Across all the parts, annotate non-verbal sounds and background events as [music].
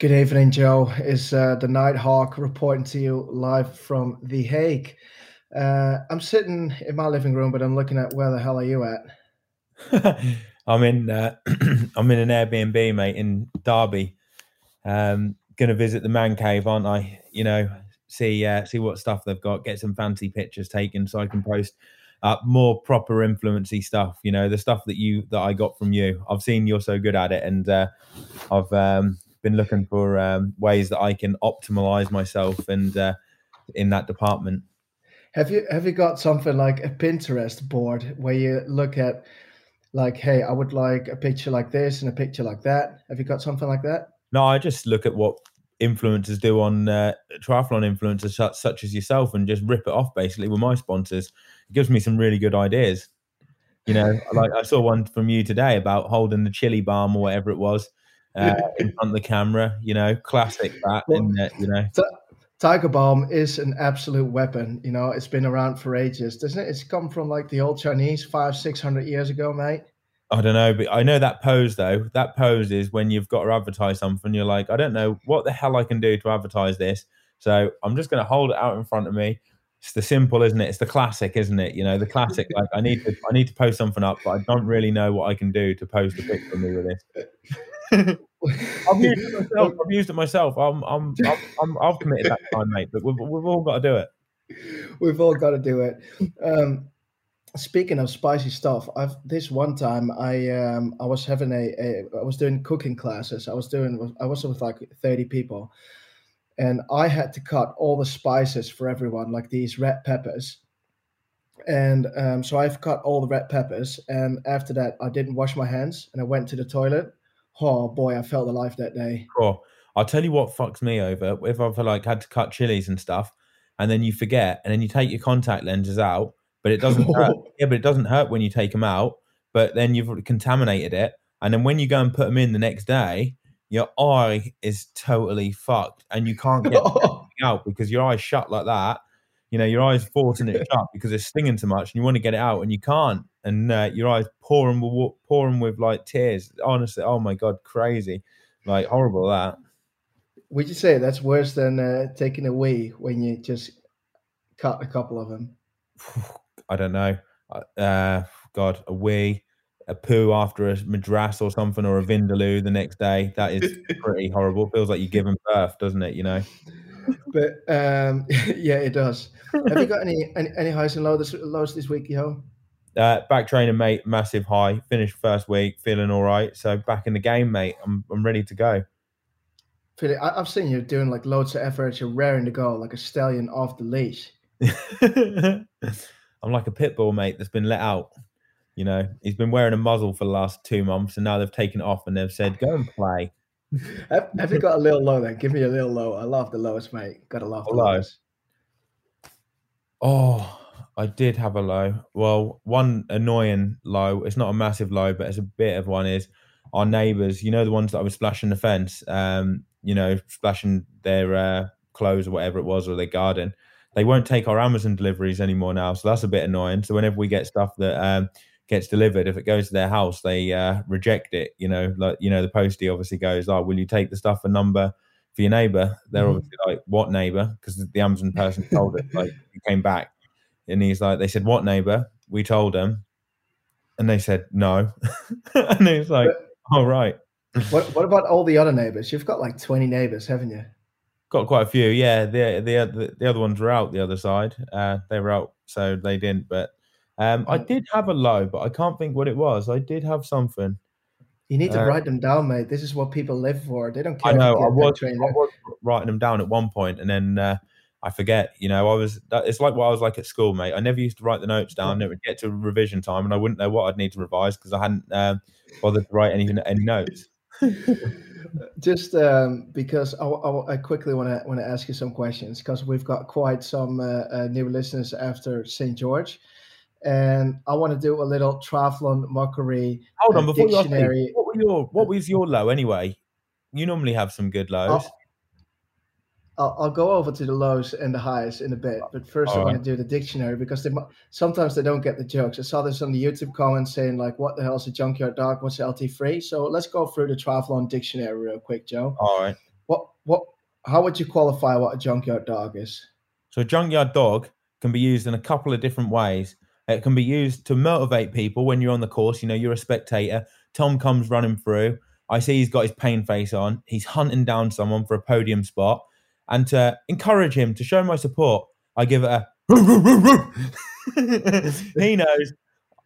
Good evening, Joe. Is uh, the Nighthawk reporting to you live from The Hague? Uh, I'm sitting in my living room, but I'm looking at where the hell are you at? [laughs] I'm in uh, [clears throat] I'm in an Airbnb, mate, in Derby. Um, gonna visit the man cave, aren't I? You know, see uh, see what stuff they've got, get some fancy pictures taken, so I can post up more proper influency stuff. You know, the stuff that you that I got from you. I've seen you're so good at it, and uh, I've um, been looking for um, ways that I can optimize myself and uh, in that department. Have you have you got something like a Pinterest board where you look at like, hey, I would like a picture like this and a picture like that? Have you got something like that? No, I just look at what influencers do on uh, triathlon influencers such, such as yourself and just rip it off basically with my sponsors. It gives me some really good ideas. You know, like I saw one from you today about holding the chili balm or whatever it was uh, in front of the camera. You know, classic that, well, it? You know. Tiger Balm is an absolute weapon. You know, it's been around for ages, doesn't it? It's come from like the old Chinese five, six hundred years ago, mate. I don't know, but I know that pose though. That pose is when you've got to advertise something. You're like, I don't know what the hell I can do to advertise this. So I'm just going to hold it out in front of me. It's the simple, isn't it? It's the classic, isn't it? You know, the classic. [laughs] Like I need to, I need to post something up, but I don't really know what I can do to post a picture of me with this. I've used it [laughs] myself. I've used it myself. I'm, I'm, I'm, I'm I've committed that time, mate. But we've, we've all got to do it. We've all got to do it. Um, speaking of spicy stuff, I've this one time I um I was having a, a I was doing cooking classes. I was doing I was with like thirty people, and I had to cut all the spices for everyone, like these red peppers. And um, so I've cut all the red peppers, and after that, I didn't wash my hands, and I went to the toilet. Oh boy, I felt alive that day. Cool. I'll tell you what fucks me over if I've like had to cut chilies and stuff, and then you forget, and then you take your contact lenses out but it doesn't hurt. [laughs] Yeah, but it doesn't hurt when you take them out. But then you've contaminated it, and then when you go and put them in the next day, your eye is totally fucked, and you can't get [laughs] out because your eye's shut like that. You know, your eyes forcing it shut because it's stinging too much, and you want to get it out, and you can't, and uh, your eyes pouring pouring with like tears. Honestly, oh my god, crazy, like horrible that. Would you say that's worse than uh, taking a wee when you just cut a couple of them? [sighs] I don't know. Uh, God, a wee, a poo after a madras or something, or a vindaloo the next day. That is pretty horrible. Feels like you're giving birth, doesn't it? You know. [laughs] But um, [laughs] yeah, it does. Have you got any any, any highs and lows this, lows this week, yo? Uh, back training, mate. Massive high. Finished first week, feeling all right. So back in the game, mate. I'm I'm ready to go. I, I've seen you doing like loads of effort. You're raring to go, like a stallion off the leash. [laughs] I'm like a pit bull, mate, that's been let out. You know, he's been wearing a muzzle for the last two months, and now they've taken it off and they've said, "Go and play." Have, have, you got a little low then? Give me a little low. I love the lowest, mate. Got to love the lowest. Oh, I did have a low. Well, one annoying low. It's not a massive low, but it's a bit of one. Is our neighbours? You know, the ones that I was splashing the fence. Um, you know, splashing their uh, clothes or whatever it was, or their garden they won't take our Amazon deliveries anymore now. So that's a bit annoying. So whenever we get stuff that um, gets delivered, if it goes to their house, they uh, reject it. You know, like you know, the postie obviously goes, "Oh, will you take the stuff and number for your neighbor?" They're mm-hmm. obviously like, "What neighbor?" Because the Amazon person told it. Like he came back, and he's like, "They said what neighbor?" We told them, and they said no, [laughs] and he's like, "All oh, right." What What about all the other neighbors? You've got like twenty neighbors, haven't you? Got quite a few, yeah. The the the other ones were out the other side. Uh, they were out, so they didn't. But um, I did have a low, but I can't think what it was. I did have something. You need to uh, write them down, mate. This is what people live for. They don't care. I know. I was, I was writing them down at one point, and then uh, I forget. You know, I was. It's like what I was like at school, mate. I never used to write the notes down. It would get to revision time, and I wouldn't know what I'd need to revise because I hadn't um, bothered to write anything, any notes. [laughs] just um, because I, I, I quickly want to want to ask you some questions because we've got quite some uh, uh, new listeners after St George, and I want to do a little triathlon mockery. Hold on, uh, before dictionary. you what were your what was your low anyway? You normally have some good lows. Oh, I'll, I'll, go over to the lows and the highs in a bit, but first All I right. want to do the dictionary because they sometimes they don't get the jokes. I saw this on the YouTube comments saying like, "What the hell is a junkyard dog? What's LT free?" So let's go through the triathlon dictionary real quick, Joe. All right. What what? How would you qualify what a junkyard dog is? So a junkyard dog can be used in a couple of different ways. It can be used to motivate people when you're on the course. You know, you're a spectator. Tom comes running through. I see he's got his pain face on. He's hunting down someone for a podium spot. And to encourage him, to show my support, I give it a. [laughs] he knows.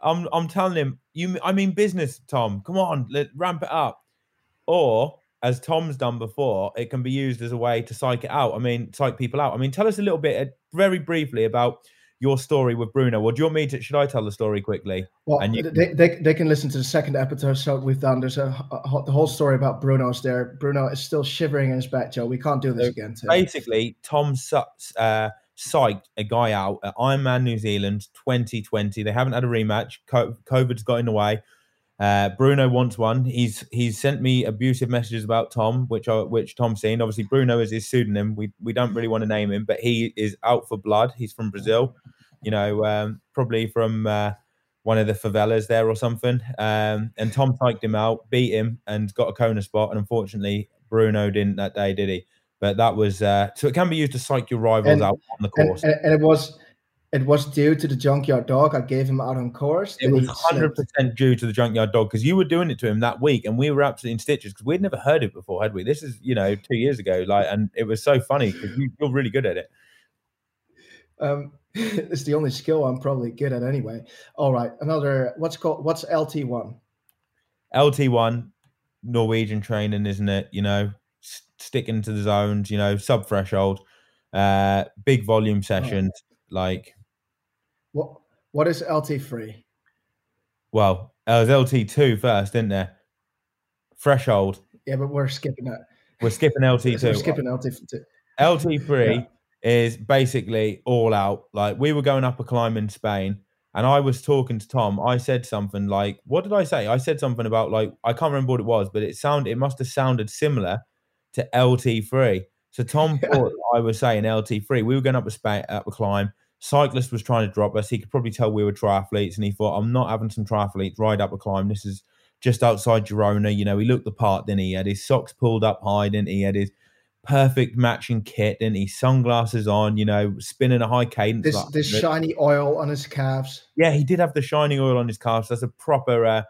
I'm, I'm telling him, you. I mean business, Tom. Come on, let ramp it up. Or as Tom's done before, it can be used as a way to psych it out. I mean, psych people out. I mean, tell us a little bit, uh, very briefly, about your story with Bruno. Or do you want me to? Should I tell the story quickly? Well, And you- they, they, they can listen to the second episode we've done. There's a, a- the whole story about Bruno's there. Bruno is still shivering in his back, Joe. We can't do this So again. Tim. Basically, Tom su- uh, psyched a guy out at Ironman New Zealand 2020. They haven't had a rematch. COVID's got in the way. Uh, Bruno wants one. He's he's sent me abusive messages about Tom, which are which Tom's seen. Obviously, Bruno is his pseudonym. We we don't really want to name him, but he is out for blood. He's from Brazil, you know, um, probably from uh, one of the favelas there or something. Um, and Tom psyched him out, beat him, and got a Kona spot. And unfortunately, Bruno didn't that day, did he? But that was uh, so it can be used to psych your rivals And- out on the course. and, and it was it was due to the junkyard dog. I gave him out on course. it was hundred percent due to the junkyard dog because you were doing it to him that week, and we were absolutely in stitches because we'd never heard it before, had we? This is you know two years ago, like, and it was so funny because you, you're really good at it. Um, [laughs] it's the only skill I'm probably good at anyway. All right, another what's called what's LT one? LT one, Norwegian training, isn't it? You know, s- sticking to the zones, you know, sub threshold, uh, big volume sessions, like. What what is LT three? Well, it was LT two first, didn't there? Threshold. Yeah, but we're skipping that. We're skipping LT [laughs] We're two. skipping LT two. LT3 Yeah. Is basically all out. Like we were going up a climb in Spain and I was talking to Tom. I said something like, what did I say? I said something about like, I can't remember what it was, but it sounded, it must have sounded similar to LT3. So Tom [laughs] thought I was saying LT3. We were going up a, spa- up a climb. Cyclist was trying to drop us. He could probably tell we were triathletes and he thought, I'm not having some triathletes ride up a climb. This is just outside Girona. You know, he looked the part, didn't he? He had his socks pulled up high, didn't he? He had his perfect matching kit, didn't he? Sunglasses on, you know, spinning a high cadence. This like- this shiny oil on his calves. yeah, he did have the shining oil on his calves. That's a proper uh,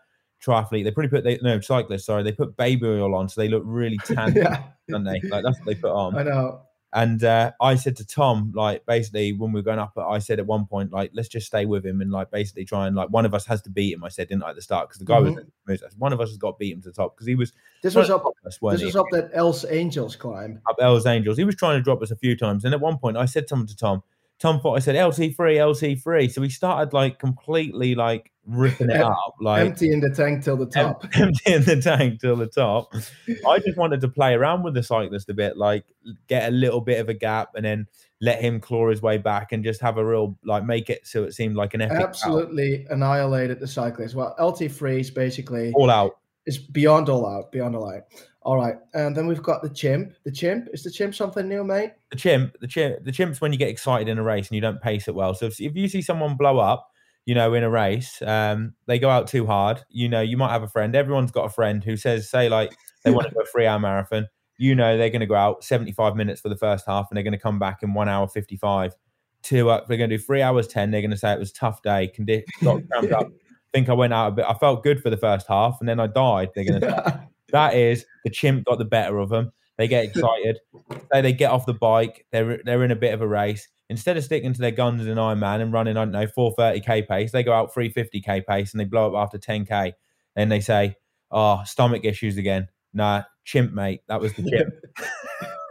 triathlete. They probably put they no cyclist. Sorry, they put baby oil on, so they look really [laughs] tan, yeah, don't they? Like that's what they put on. I know. And uh, I said to Tom, like basically when we were going up, I said at one point, like let's just stay with him and like basically try and like one of us has to beat him. I said didn't I, at the start because the guy Mhm. was one of us has got to beat him to the top because he was This was up. us, This he? was up that Els Angels climb. up Els Angels. He was trying to drop us a few times. And at one point, I said something to Tom. Tom thought I said LT3, LT3. So we started like completely like ripping it up, like emptying the tank till the top. [laughs] emptying the tank till the top. I just wanted to play around with the cyclist a bit, like get a little bit of a gap and then let him claw his way back and just have a real like make it so it seemed like an. Absolutely annihilated the cyclist. Well, LT three is basically all out. is beyond all out, beyond all out. All right, and then we've got the chimp. The chimp is the chimp something new, mate? the chimp, the chimp, the chimp's when you get excited in a race and you don't pace it well. So if, if you see someone blow up, you know, in a race, um, they go out too hard. You know, you might have a friend. Everyone's got a friend who says, say, like they want to go a three-hour marathon. You know, they're going to go out seventy-five minutes for the first half, and they're going to come back in one hour fifty-five. Two, uh, they're going to do three hours ten. They're going to say it was a tough day. Condi- got cramped up. [laughs] Think I went out a bit. I felt good for the first half, and then I died. They're going to that is the chimp got the better of them. They get excited. they, they get off the bike. They're they're in a bit of a race. Instead of sticking to their guns in Ironman and running, I don't know, 430k pace, they go out 350k pace and they blow up after 10k. Then they say, "Oh, stomach issues again." Nah, chimp, mate. That was the [laughs] chimp.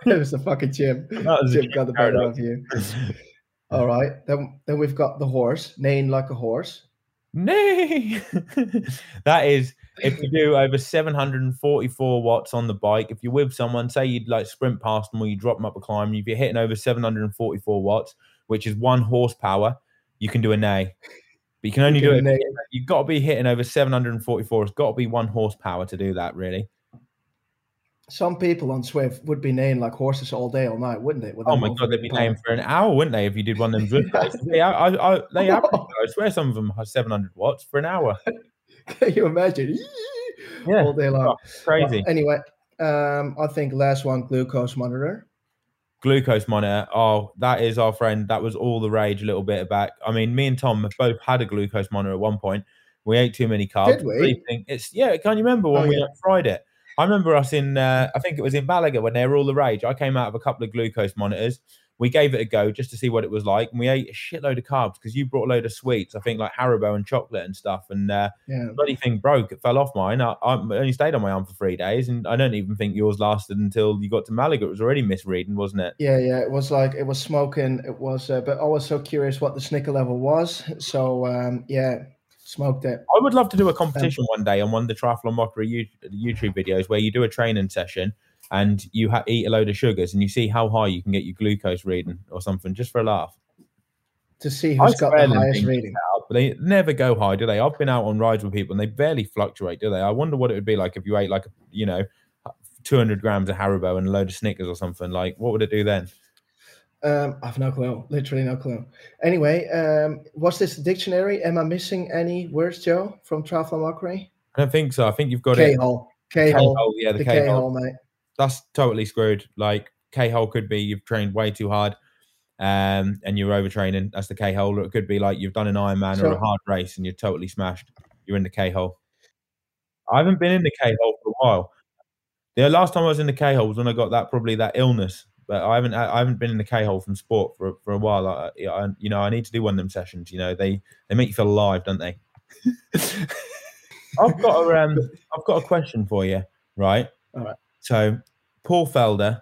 it was the fucking chimp. That was the Chimp got the better of you. All right, then then we've got the horse, neighing like a horse. Nay, [laughs] that is if you do over 744 watts on the bike. If you're with someone, say you'd like sprint past them or you drop them up a climb, if you're hitting over 744 watts, which is one horsepower, you can do a neigh. But you can only You do it. You've got to be hitting over 744. It's got to be one horsepower to do that, really. Some people on Zwift would be neighing like horses all day, all night, wouldn't they? Oh my god, they'd be neighing for an hour, wouldn't they? If you did one of them [laughs] yeah, I, I, they average. I swear, some of them have 700 watts for an hour. [laughs] Can you imagine? [laughs] Yeah, all day long. crazy. Well, anyway, Um, I think last one glucose monitor. Glucose monitor. Oh, that is our friend. That was all the rage a little bit back. I mean, me and Tom have both had a glucose monitor at one point. We ate too many carbs. Did we? It's yeah. Can't you remember when Oh, we yeah. fried it? I remember us in. Uh, I think it was in Malaga when they were all the rage. I came out of a couple of glucose monitors. We gave it a go just to see what it was like, and we ate a shitload of carbs because you brought a load of sweets. I think like Haribo and chocolate and stuff, and uh, Yeah. bloody thing broke. It fell off mine. I, I only stayed on my arm for three days, and I don't even think yours lasted until you got to Malaga. It was already misreading, wasn't it? Yeah, yeah. It was like it was smoking. It was, uh, but I was so curious what the snicker level was. So um, yeah, smoked it. I would love to do a competition one day on one of the Triathlon Mockery YouTube videos where you do a training session and you ha- eat a load of sugars and you see how high you can get your glucose reading or something just for a laugh. to see who's got the highest rating. out, But they never go high, do they? I've been out on rides with people and they barely fluctuate, do they? I wonder what it would be like if you ate like, you know, 200 grams of Haribo and a load of Snickers or something. Like, what would it do then? Um, I've no clue. Literally no clue. Anyway, um, was this dictionary? Am I missing any words, Joe, from Triathlon Mockery? I don't think so. I think you've got it. K-hole. K-hole. K-hole, yeah, the, The K-hole. K-hole, mate. that's totally screwed. Like K hole could be you've trained way too hard, um, and you're overtraining. That's the K hole. Or it could be like you've done an Ironman or a hard race and you're totally smashed. You're in the K hole. I haven't been in the K hole for a while. The last time I was in the K hole was when I got that probably that illness. But I haven't I haven't been in the K hole from sport for for a while. I, I, you know I need to do one of them sessions. You know they they make you feel alive, don't they? [laughs] I've got a um, I've got a question for you, right? All right. So Paul Felder,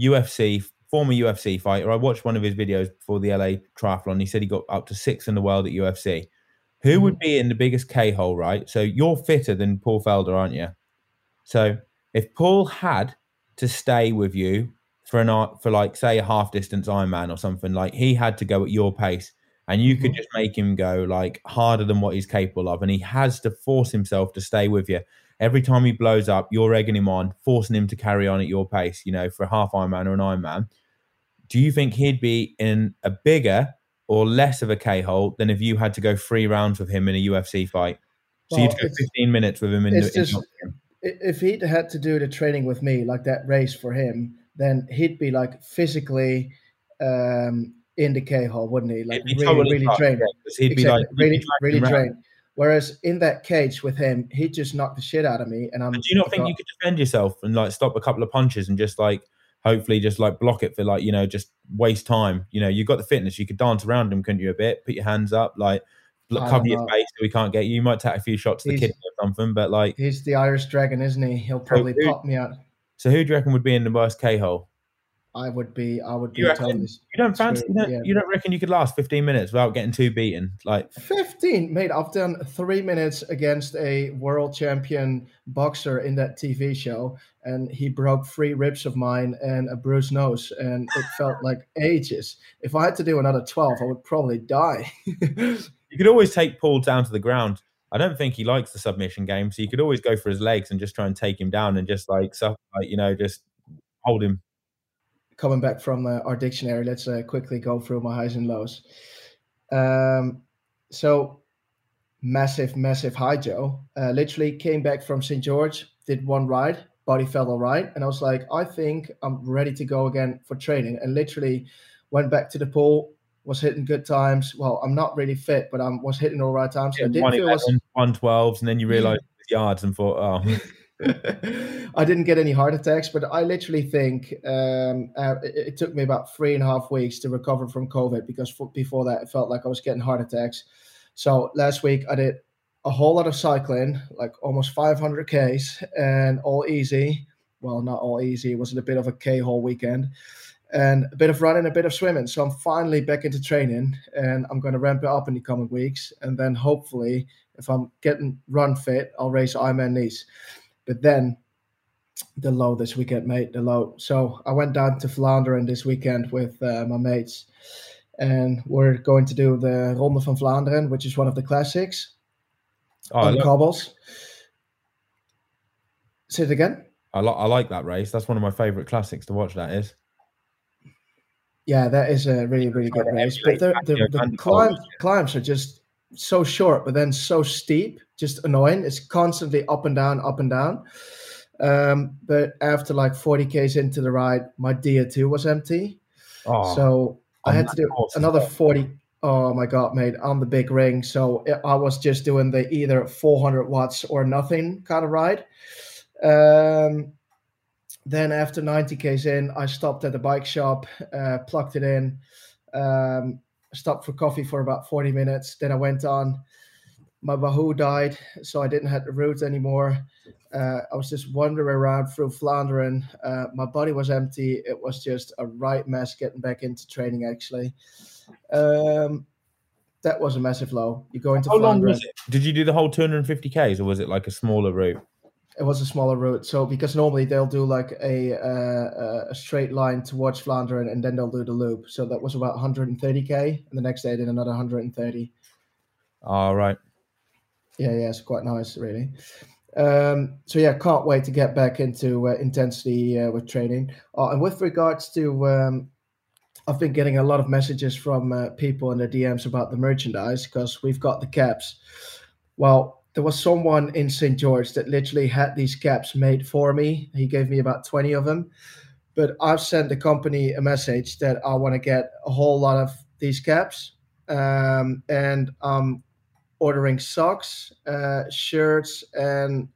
UFC, former UFC fighter. I watched one of his videos before the LA triathlon. He said he got up to six in the world at UFC. Who would be in the biggest K hole, right? So you're fitter than Paul Felder, aren't you? So if Paul had to stay with you for an hour- for like say a half distance Ironman or something, like he had to go at your pace, and you could Mhm. just make him go like harder than what he's capable of, and he has to force himself to stay with you every time he blows up, you're egging him on, forcing him to carry on at your pace, you know, for a half Ironman or an Ironman. Do you think he'd be in a bigger or less of a K hole than if you had to go three rounds with him in a UFC fight? So Well, you'd go 15 minutes with him in the, in just- If he'd had to do the training with me, like that race for him, then he'd be like physically um, in the K-hole, wouldn't he? Like really, totally really fucked, trained. yeah, he'd be like, really, really trained. Whereas in that cage with him, he just knocked the shit out of me, and I'm. But do you not think you could defend yourself and like stop a couple of punches and just like hopefully just like block it for like you know just waste time? You know, you got the fitness, you could dance around him, couldn't you? A bit, put your hands up, like I cover your know. face so he can't get you. You might take a few shots to the kidney or something, but like, He's the Irish dragon, isn't he? He'll probably pop me out. So who do you reckon would be in the worst K hole? I would be. I would be You reckon? You don't fancy, you don't, yeah. you don't reckon you could last 15 minutes without getting too beaten? Like, 15, mate. I've done three minutes against a world champion boxer in that TV show, and he broke three ribs of mine and a bruised nose, and it felt [laughs] like ages. If I had to do another 12, I would probably die. [laughs] you could always take Paul down to the ground. I don't think he likes the submission game, so you could always go for his legs and just try and take him down and just like, so, like you know, just hold him. Coming back from uh, our dictionary, let's uh, quickly go through my highs and lows. Um, so, massive, massive high, Joe. Uh, literally came back from St. George, did one ride, body felt all right. And I was like, I think I'm ready to go again for training. And literally went back to the pool, was hitting good times. Well, I'm not really fit, but I was hitting all right times. I didn't feel was 112s, and then you realize it yards and thought, oh, [laughs] I didn't get any heart attacks, but I literally think um, uh, it, it took me about three and a half weeks to recover from COVID because for, before that, it felt like I was getting heart attacks. So last week, I did a whole lot of cycling, like almost 500 Ks, and all easy. Well, not all easy. It was a bit of a K hole weekend. And a bit of running, a bit of swimming. So I'm finally back into training and I'm going to ramp it up in the coming weeks. And then hopefully, if I'm getting run fit, I'll race Ironman Nice. But then the low this weekend, mate, the low. So I went down to Vlaanderen this weekend with uh, my mates, and we're going to do the Ronde van Vlaanderen, which is one of the classics oh on look, cobbles. Say it again. I, li- I like that race. That's one of my favorite classics to watch. That is. Yeah, that is a really, really good race. But the, the, the climb, climbs are just so short, but then so steep, just annoying. It's constantly up and down, up and down. Um, but after like 40 k's into the ride, my Di2 was empty. Oh, so I had to do another 40. Oh my God, mate, on the big ring. So I was just doing the either 400 watts or nothing kind of ride. Um, then after 90 k's in, I stopped at the bike shop, uh, plugged it in, um, stopped for coffee for about 40 minutes. Then I went on. My Wahoo died, so I didn't have the route anymore. Uh, I was just wandering around through Flandern. Uh, my body was empty. It was just a right mess getting back into training, actually. Um, that was a massive low. You go into How long Flandern. was it? Did you do the whole 250 k's, or was it like a smaller route? It was a smaller route. So because normally they'll do like a uh, a straight line towards Flandern and then they'll do the loop. So that was about 130k, and the next day I did another 130. All right. Yeah, yeah, it's quite nice, really. Um, so yeah, can't wait to get back into uh, intensity uh, with training. Uh, and with regards to, um, I've been getting a lot of messages from uh, people in the DMs about the merchandise because we've got the caps. Well, there was someone in St. George that literally had these caps made for me. He gave me about 20 of them. But I've sent the company a message that I want to get a whole lot of these caps. Um, and I'm ordering socks, uh, shirts, and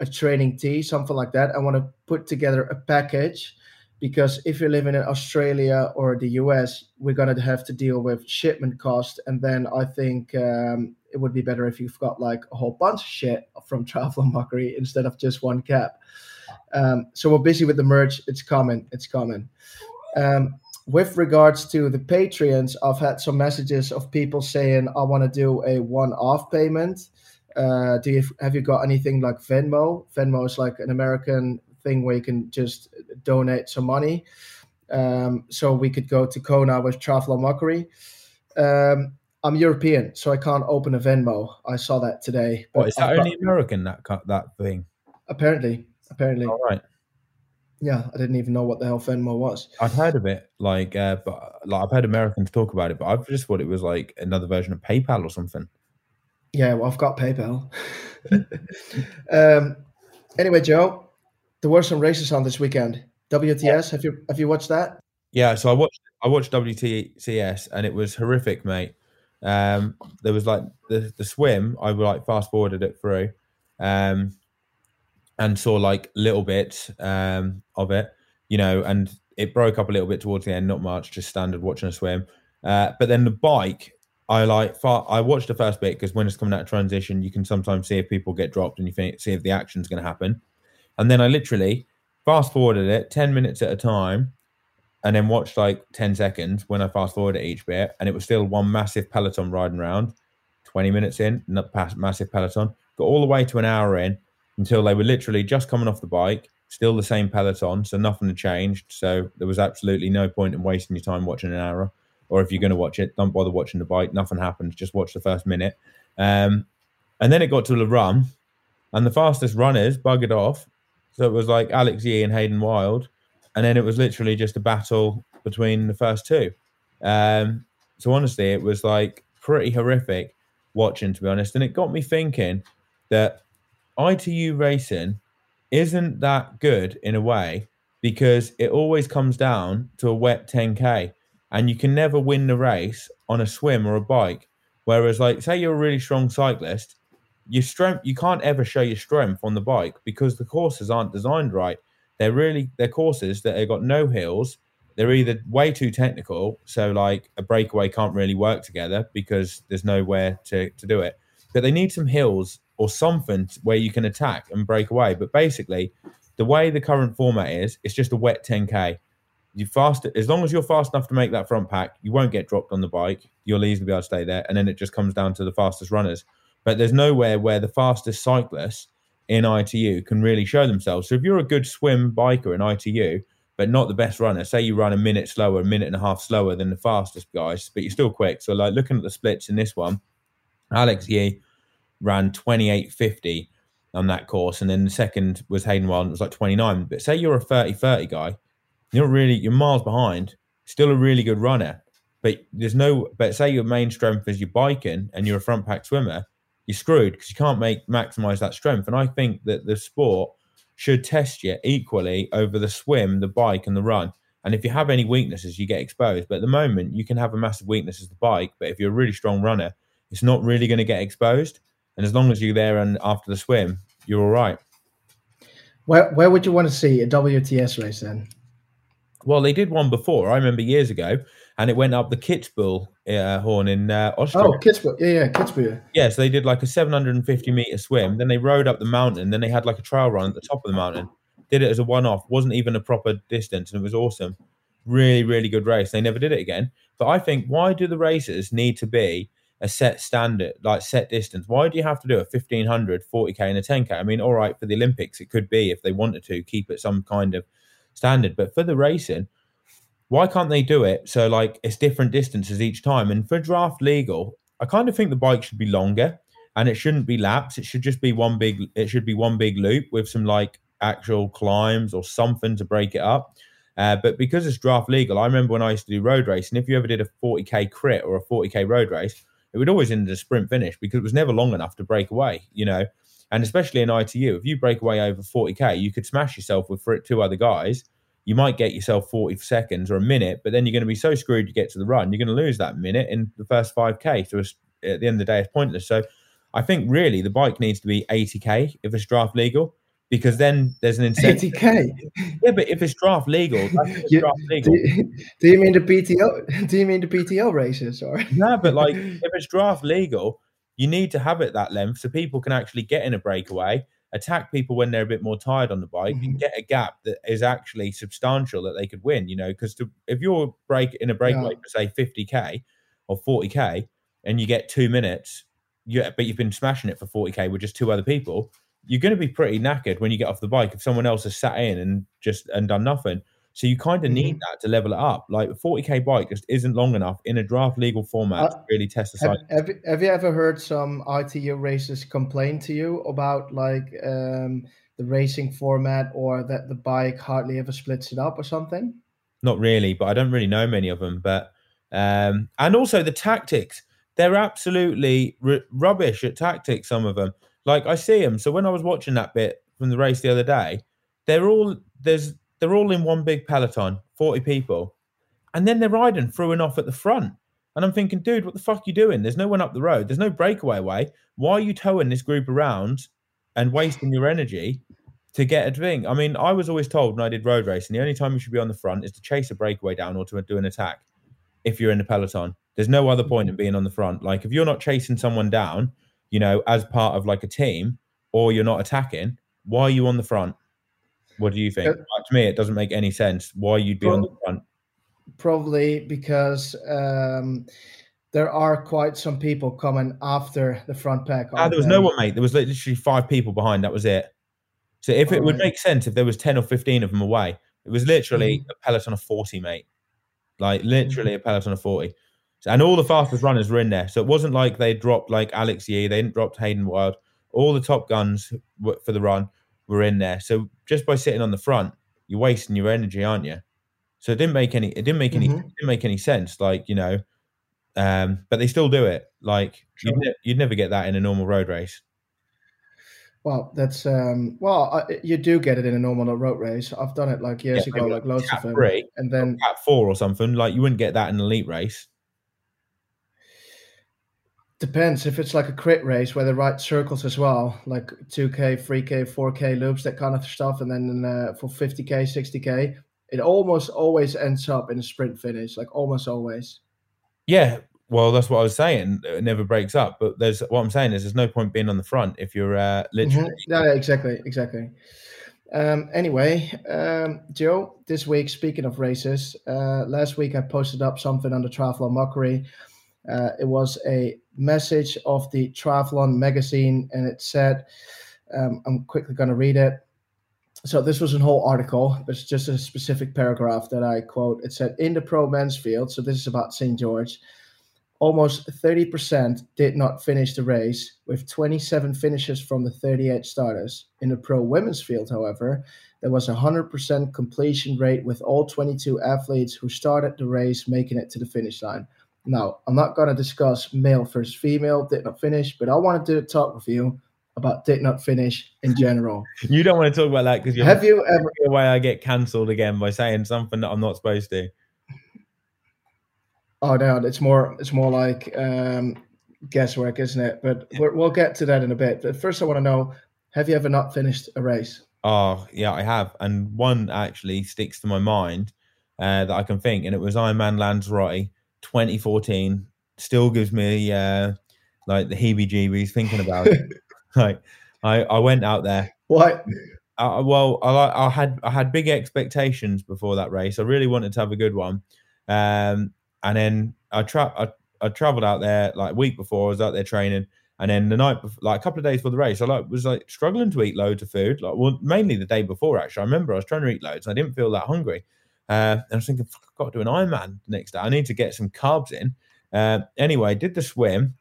a training tee, something like that. I want to put together a package because if you're living in Australia or the US, we're going to have to deal with shipment cost. And then I think um, it would be better if you've got like a whole bunch of shit from [laughs] Triathlon Mockery instead of just one cap. Um, so we're busy with the merch. It's coming. It's coming. Um, with regards to the Patreons, I've had some messages of people saying I want to do a one-off payment. Uh, do you have you got anything like Venmo? Venmo is like an American thing where you can just donate some money. Um, so we could go to Kona with Triathlon Mockery. Um, I'm European, so I can't open a Venmo. I saw that today. What is that I've got- only American? That that thing. apparently, apparently, All right. yeah. I didn't even know what the hell Venmo was. I'd heard of it, like, uh, but like I've heard Americans talk about it, but I've just thought it was like another version of PayPal or something. Yeah, well, I've got PayPal. [laughs] um, anyway, Joe, there were some races on this weekend. WTS, have you have you watched that? Yeah, so I watched I watched WTCS and it was horrific, mate. Um, there was like the the swim. I like fast forwarded it through, um, and saw like little bits um of it, you know, and it broke up a little bit towards the end. Not much, just standard watching a swim. Uh, but then the bike, I like. Far, I watched the first bit because when it's coming out of transition, you can sometimes see if people get dropped and you think see if the action's going to happen. And then I literally fast forwarded it ten minutes at a time and then watched like 10 seconds when I fast forwarded each bit, and it was still one massive peloton riding around. 20 minutes in, not past massive peloton, got all the way to an hour in until they were literally just coming off the bike, still the same peloton, so nothing had changed. So there was absolutely no point in wasting your time watching an hour. Or if you're going to watch it, don't bother watching the bike. Nothing happens. Just watch the first minute. Um, and then it got to the run, and the fastest runners buggered off. So it was like Alex Yee and Hayden Wilde and then it was literally just a battle between the first two. Um, so honestly, it was like pretty horrific watching, to be honest, and it got me thinking that ITU racing isn't that good in a way because it always comes down to a wet 10k, and you can never win the race on a swim or a bike. Whereas, like, say you're a really strong cyclist, your strength you can't ever show your strength on the bike because the courses aren't designed right they're really they're courses that have got no hills. They're either way too technical so like a breakaway can't really work together because there's nowhere to, to do it. But they need some hills or something where you can attack and break away. But basically the way the current format is it's just a wet 10k you fast as long as you're fast enough to make that front pack you won't get dropped on the bike. You'll easily be able to stay there and then it just comes down to the fastest runners. But there's nowhere where the fastest cyclists in ITU can really show themselves. So if you're a good swim biker in ITU, but not the best runner, say you run a minute slower, a minute and a half slower than the fastest guys, but you're still quick. So like looking at the splits in this one, Alex Yee ran 28.50 on that course, and then the second was Hayden Wilde, it was like 29. But say you're a 30-30 guy, you're really you're miles behind, still a really good runner. But there's no but say your main strength is your biking and you're a front pack swimmer, you're screwed because you can't make maximize that strength. And I think that the sport should test you equally over the swim, the bike, and the run. And if you have any weaknesses, you get exposed. But at the moment, you can have a massive weakness as the bike, but if you're a really strong runner, it's not really going to get exposed. And as long as you're there and after the swim, you're all right. Where where would you want to see a WTS race then? Well, they did one before. I remember years ago, and it went up the Kitzbühel uh, horn in uh, Austria. Oh, Kitzbühel. Yeah, yeah, Kitzbühel. Yeah, so they did like a 750 meter swim. Then they rode up the mountain. Then they had like a trail run at the top of the mountain. Did it as a one off. Wasn't even a proper distance, and it was awesome. Really, really good race. They never did it again. But I think why do the races need to be a set standard, like set distance? Why do you have to do a 1500, 40k, and a 10k? I mean, all right, for the Olympics, it could be if they wanted to keep it some kind of standard. But for the racing, why can't they do it so like it's different distances each time? And for draft legal, I kind of think the bike should be longer and it shouldn't be laps. It should just be one big. It should be one big loop with some like actual climbs or something to break it up. Uh, but because it's draft legal, I remember when I used to do road racing. If you ever did a 40k crit or a 40k road race, it would always end in a sprint finish because it was never long enough to break away. You know, and especially in ITU, if you break away over 40k, you could smash yourself with two other guys you might get yourself 40 seconds or a minute, but then you're going to be so screwed you get to the run, you're going to lose that minute in the first 5K. So at the end of the day, it's pointless. So I think really the bike needs to be 80K if it's draft legal. Because then there's an incentive. 80k. Yeah, but if it's draft legal, you, draft legal. Do, you, do, you mean the PTO? Do you mean the PTO races? Or no, but like if it's draft legal, you need to have it that length so people can actually get in a breakaway attack people when they're a bit more tired on the bike mm-hmm. and get a gap that is actually substantial that they could win. You know, because if you're break in a breakaway yeah. for say 50k or 40k and you get two minutes, you but you've been smashing it for 40k with just two other people, you're going to be pretty knackered when you get off the bike if someone else has sat in and just and done nothing. So you kind of mm-hmm. need that to level it up. Like a 40k bike just isn't long enough in a draft legal format uh, to really test the. Have, have, have, you ever heard some ITU racers complain to you about like um, the racing format or that the bike hardly ever splits it up or something? Not really, but I don't really know many of them. But um, and also the tactics, they're absolutely r- rubbish at tactics. Some of them, like I see them. So when I was watching that bit from the race the other day, they're all there's they're all in one big peloton, 40 people. And then they're riding through and off at the front. And I'm thinking, dude, what the fuck are you doing? There's no one up the road. There's no breakaway way. Why are you towing this group around and wasting your energy to get a thing? I mean, I was always told when I did road racing, the only time you should be on the front is to chase a breakaway down or to do an attack if you're in the peloton. There's no other point in being on the front. Like if you're not chasing someone down, you know, as part of like a team or you're not attacking, why are you on the front? What do you think? Uh, to me, it doesn't make any sense why you'd be on the front. Probably because um, there are quite some people coming after the front pack. Ah, there was no one, mate. There was literally five people behind. That was it. So if it All would right. make sense if there was ten or fifteen of them away, it was literally mm. a peloton of forty, mate. Like literally mm. a peloton of forty. And all the fastest runners were in there. So it wasn't like they dropped like Alex Yee, they didn't drop Hayden Wilde. All the top guns for the run were in there. So just by sitting on the front, you're wasting your energy, aren't you? So it didn't make any it didn't make any mm-hmm. didn't make any sense. Like you know, um, but they still do it. Like sure. you'd, ne- you'd never get that in a normal road race. Well, that's um, well, I, you do get it in a normal road race. I've done it like years yeah, ago, like loads of them, three, and then at four or something. Like you wouldn't get that in an elite race. Depends if it's like a crit race where they write circles as well, like 2K, 3K, 4K loops, that kind of stuff. And then uh, for 50K, 60K, it almost always ends up in a sprint finish, like almost always. Yeah. Well, that's what I was saying. It never breaks up. But there's what I'm saying is there's no point being on the front if you're uh, literally. Mm-hmm. Yeah, exactly. Exactly. Um, anyway, um, Joe, this week, speaking of races, uh, last week I posted up something on the Triathlon Mockery. Uh, it was a message of the Triathlon magazine, and it said, um, I'm quickly going to read it. So this was a whole article, but it's just a specific paragraph that I quote. It said, in the pro men's field, so this is about St. George, almost 30% did not finish the race, with 27 finishes from the 38 starters. In the pro women's field, however, there was a 100% completion rate with all 22 athletes who started the race making it to the finish line. Now, I'm not going to discuss male versus female, did not finish, but I wanted to talk with you about did not finish in general. [laughs] You don't want to talk about that because you have you ever [laughs] the way I get cancelled again by saying something that I'm not supposed to. Oh no, it's more it's more like um, guesswork, isn't it? But we will get to that in a bit. But first, I want to know: Have you ever not finished a race? Oh yeah, I have, and one actually sticks to my mind uh, that I can think, and it was Ironman Lanzarote 2014. Still gives me uh, like the heebie-jeebies thinking about it. [laughs] Like I, I went out there. What? Uh, well, I, I had I had big expectations before that race. I really wanted to have a good one, um, and then I tra- I, I traveled out there like a week before. I was out there training, and then the night, before, like a couple of days before the race, I like was like struggling to eat loads of food. Like, well, mainly the day before. Actually, I remember I was trying to eat loads. And I didn't feel that hungry, uh, and I was thinking, I've got to do an Ironman next day. I need to get some carbs in. Uh, anyway, did the swim,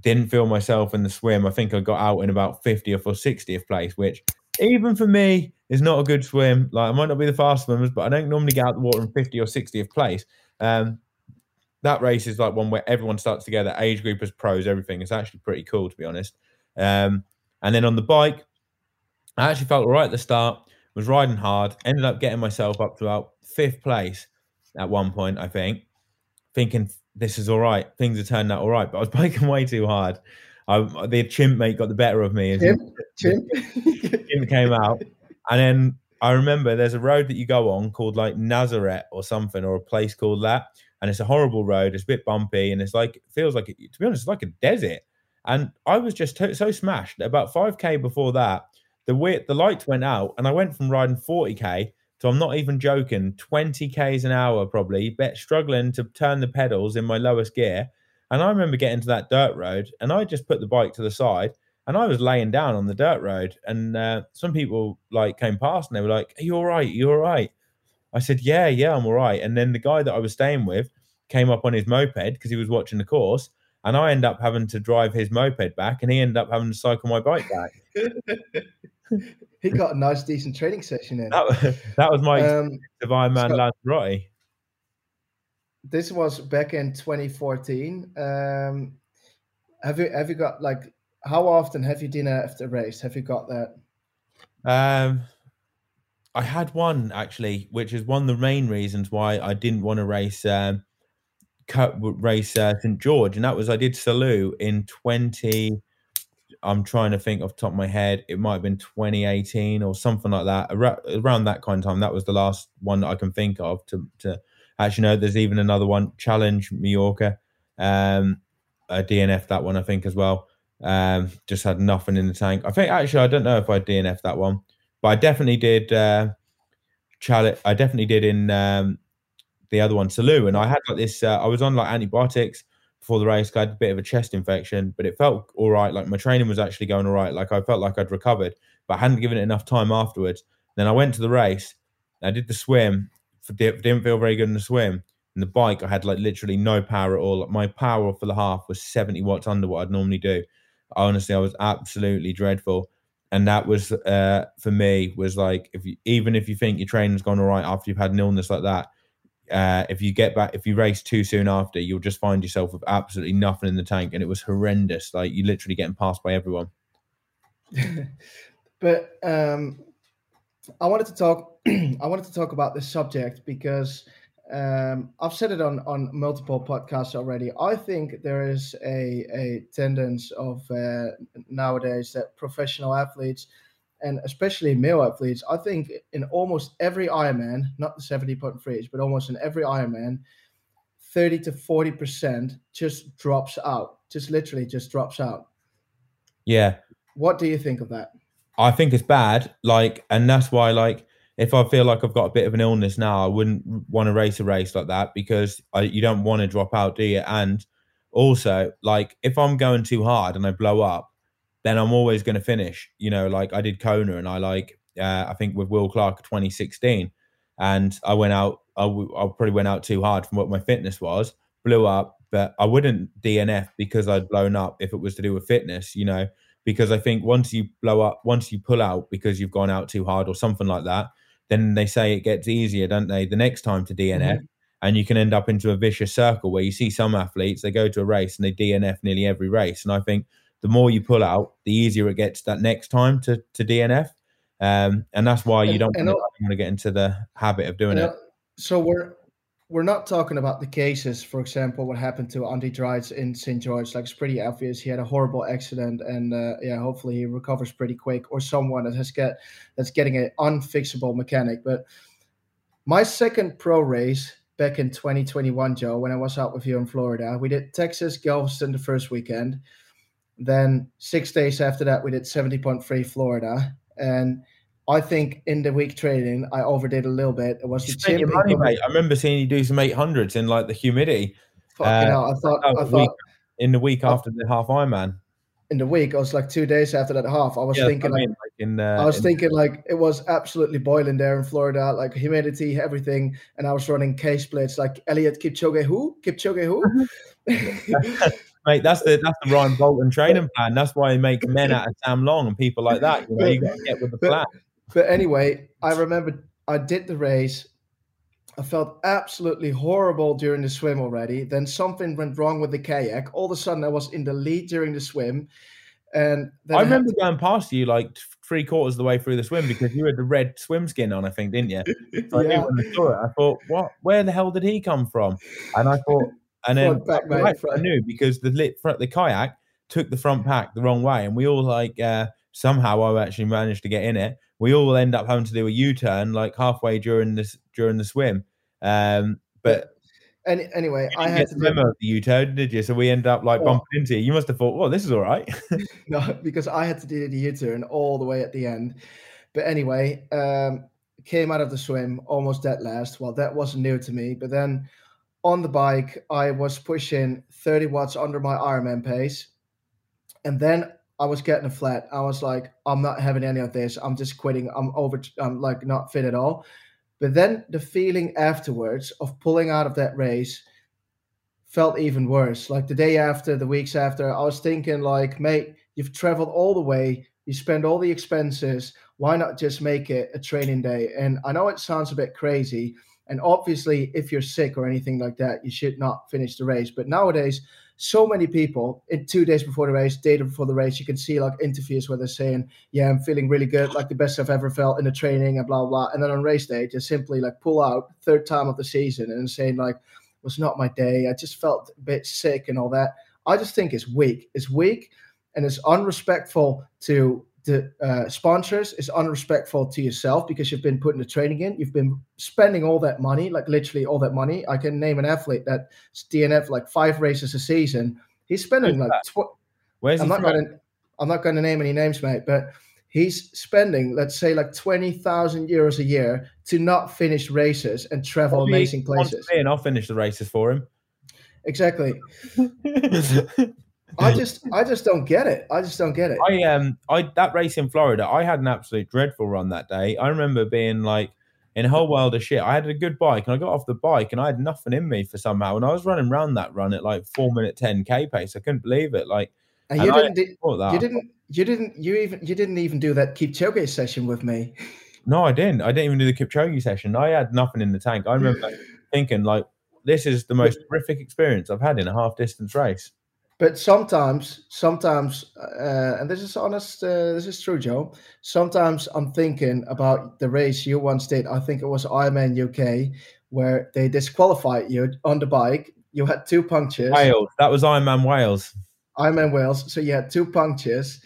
didn't feel myself in the swim. I think I got out in about 50th or 60th place, which even for me is not a good swim. Like I might not be the fast swimmers, but I don't normally get out the water in 50 or 60th place. Um, that race is like one where everyone starts together, age group as pros, everything. It's actually pretty cool to be honest. Um, and then on the bike, I actually felt all right at the start, was riding hard, ended up getting myself up to about fifth place at one point, I think, thinking this is all right. Things are turning out all right, but I was [laughs] biking way too hard. I, the chimp mate got the better of me. Chimp, chimp. [laughs] chimp came out, and then I remember there's a road that you go on called like Nazareth or something, or a place called that, and it's a horrible road. It's a bit bumpy, and it's like it feels like it, to be honest, it's like a desert. And I was just t- so smashed. About 5k before that, the weird, the lights went out, and I went from riding 40k to I'm not even joking, 20 k's an hour probably, bet struggling to turn the pedals in my lowest gear. And I remember getting to that dirt road, and I just put the bike to the side, and I was laying down on the dirt road. And uh, some people like came past, and they were like, "Are you all right? Are you all right?" I said, "Yeah, yeah, I'm all right." And then the guy that I was staying with came up on his moped because he was watching the course, and I end up having to drive his moped back, and he ended up having to cycle my bike back. [laughs] he got a nice, decent training session in. That, that was my um, Divine Man Scott, Lanzarote. This was back in 2014. Um, have you have you got like how often have you dinner after race? Have you got that? Um, I had one actually, which is one of the main reasons why I didn't want to race um, cut race uh, St George, and that was I did Salou in 20- I'm trying to think off top of my head. It might have been 2018 or something like that. Around that kind of time, that was the last one that I can think of. To, to actually know, there's even another one, Challenge Mallorca, um, a DNF that one I think as well. Um, just had nothing in the tank. I think actually I don't know if I DNF that one, but I definitely did. Uh, challenge. I definitely did in um, the other one, Salou, and I had like this. Uh, I was on like antibiotics before the race. I had a bit of a chest infection, but it felt all right. Like my training was actually going all right. Like I felt like I'd recovered, but I hadn't given it enough time afterwards. Then I went to the race. I did the swim. Didn't feel very good in the swim. And the bike, I had like literally no power at all. My power for the half was 70 watts under what I'd normally do. Honestly, I was absolutely dreadful. And that was uh, for me was like if you even if you think your training's gone all right after you've had an illness like that, uh, if you get back, if you race too soon after, you'll just find yourself with absolutely nothing in the tank, and it was horrendous. Like you're literally getting passed by everyone. [laughs] but um, I wanted to talk. [clears throat] I wanted to talk about this subject because um, I've said it on on multiple podcasts already. I think there is a a tendency of uh, nowadays that professional athletes and especially male athletes, I think in almost every Ironman, not the 70.3s, but almost in every Ironman, 30 to 40% just drops out, just literally just drops out. Yeah. What do you think of that? I think it's bad. Like, and that's why, like, if I feel like I've got a bit of an illness now, I wouldn't want to race a race like that because I, you don't want to drop out, do you? And also, like, if I'm going too hard and I blow up, then I'm always going to finish. You know, like I did Kona and I like, uh, I think with Will Clarke 2016, and I went out, I, w- I probably went out too hard from what my fitness was, blew up, but I wouldn't DNF because I'd blown up if it was to do with fitness, you know, because I think once you blow up, once you pull out because you've gone out too hard or something like that, then they say it gets easier, don't they, the next time to DNF. Mm-hmm. And you can end up into a vicious circle where you see some athletes, they go to a race and they DNF nearly every race. And I think the more you pull out, the easier it gets that next time to to DNF. Um, and that's why you don't and want to get into the habit of doing it. know, so we're we're not talking about the cases, for example, what happened to Andy Dreitz in St. George. Like it's pretty obvious. He had a horrible accident, and uh, yeah, hopefully he recovers pretty quick, or someone that has get that's getting an unfixable mechanic. But my second pro race back in 2021, Joe, when I was out with you in Florida, we did Texas Galveston the first weekend. Then six days after that, we did 70.3 Florida, and I think in the week trading, I overdid a little bit. It was You the your money, mate. I remember seeing you do some 800s in like the humidity Fucking Uh, hell. I thought, I thought week- in the week after the half Ironman. in the week, I was like two days after that half. I was Yeah, thinking, I mean, like, like in, uh, I was in- thinking like it was absolutely boiling there in Florida, like humidity, everything. And I was running K splits like Eliud Kipchoge who? Kipchoge who? [laughs] [laughs] mate. That's the that's the Ryan Bolton training plan. That's why he makes men out of Sam Long and people like that. You know, you got to get with the But- plan. but anyway, I remember I did the race. I felt absolutely horrible during the swim already. Then something went wrong with the kayak. All of a sudden, I was in the lead during the swim. And then I remember to- going past you like three quarters of the way through the swim because you had the red swim skin on, I think, didn't you? So I knew [laughs] yeah, when I saw it, I thought, what? Where the hell did he come from? And I thought, and then back, mate, right, I knew because the lit front the kayak took the front pack the wrong way, and we all like uh, somehow I actually managed to get in it. We all end up having to do a U turn like halfway during this during the swim. Um, but Any, anyway, I had to the do memo of the U turn, did you? So we end up like Oh. bumping into you. You must have thought, well, this is all right. [laughs] no, because I had to do the U-turn all the way at the end. But anyway, um, came out of the swim almost dead last. Well, that wasn't new to me. But then on the bike, I was pushing 30 watts under my Ironman pace, and then I was getting a flat. I was like, I'm not having any of this. I'm just quitting. I'm over. I'm like not fit at all. But then the feeling afterwards of pulling out of that race felt even worse. Like the day after, the weeks after, I was thinking like, mate, you've traveled all the way, you spend all the expenses. Why not just make it a training day? And I know it sounds a bit crazy. And obviously, if you're sick or anything like that, you should not finish the race. But nowadays, so many people in two days before the race, day before the race, you can see like interviews where they're saying, "Yeah, I'm feeling really good, like the best I've ever felt in the training," and blah blah. And then on race day, just simply like pull out third time of the season and saying like, "Was not my day. I just felt a bit sick and all that." I just think it's weak. It's weak, and it's unrespectful to the uh, sponsors. is unrespectful to yourself because you've been putting the training in. You've been spending all that money, like literally all that money. I can name an athlete that's DNF like five races a season. He's spending Who's like tw- Where's I'm not from? to I'm not going to name any names, mate, but he's spending let's say like 20,000 euros a year to not finish races and travel Probably amazing places. and I'll finish the races for him. Exactly. [laughs] I [laughs] just I just don't get it. I just don't get it. I um I that race in Florida, I had an absolute dreadful run that day. I remember being like in a whole world of shit. I had a good bike and I got off the bike and I had nothing in me for somehow. And I was running around that run at like four minute ten K pace. I couldn't believe it. Like and and you I- didn't that. you didn't you didn't you even you didn't even do that Kipchoge session with me. [laughs] No, I didn't. I didn't even do the Kipchoge session. I had nothing in the tank. I remember [laughs] thinking like this is the most horrific experience I've had in a half distance race. But sometimes, sometimes, uh, and this is honest, uh, this is true, Joe. Sometimes I'm thinking about the race you once did. I think it was Ironman UK, where they disqualified you on the bike. You had two punctures. Wales. That was Ironman Wales. Ironman Wales. So you had two punctures.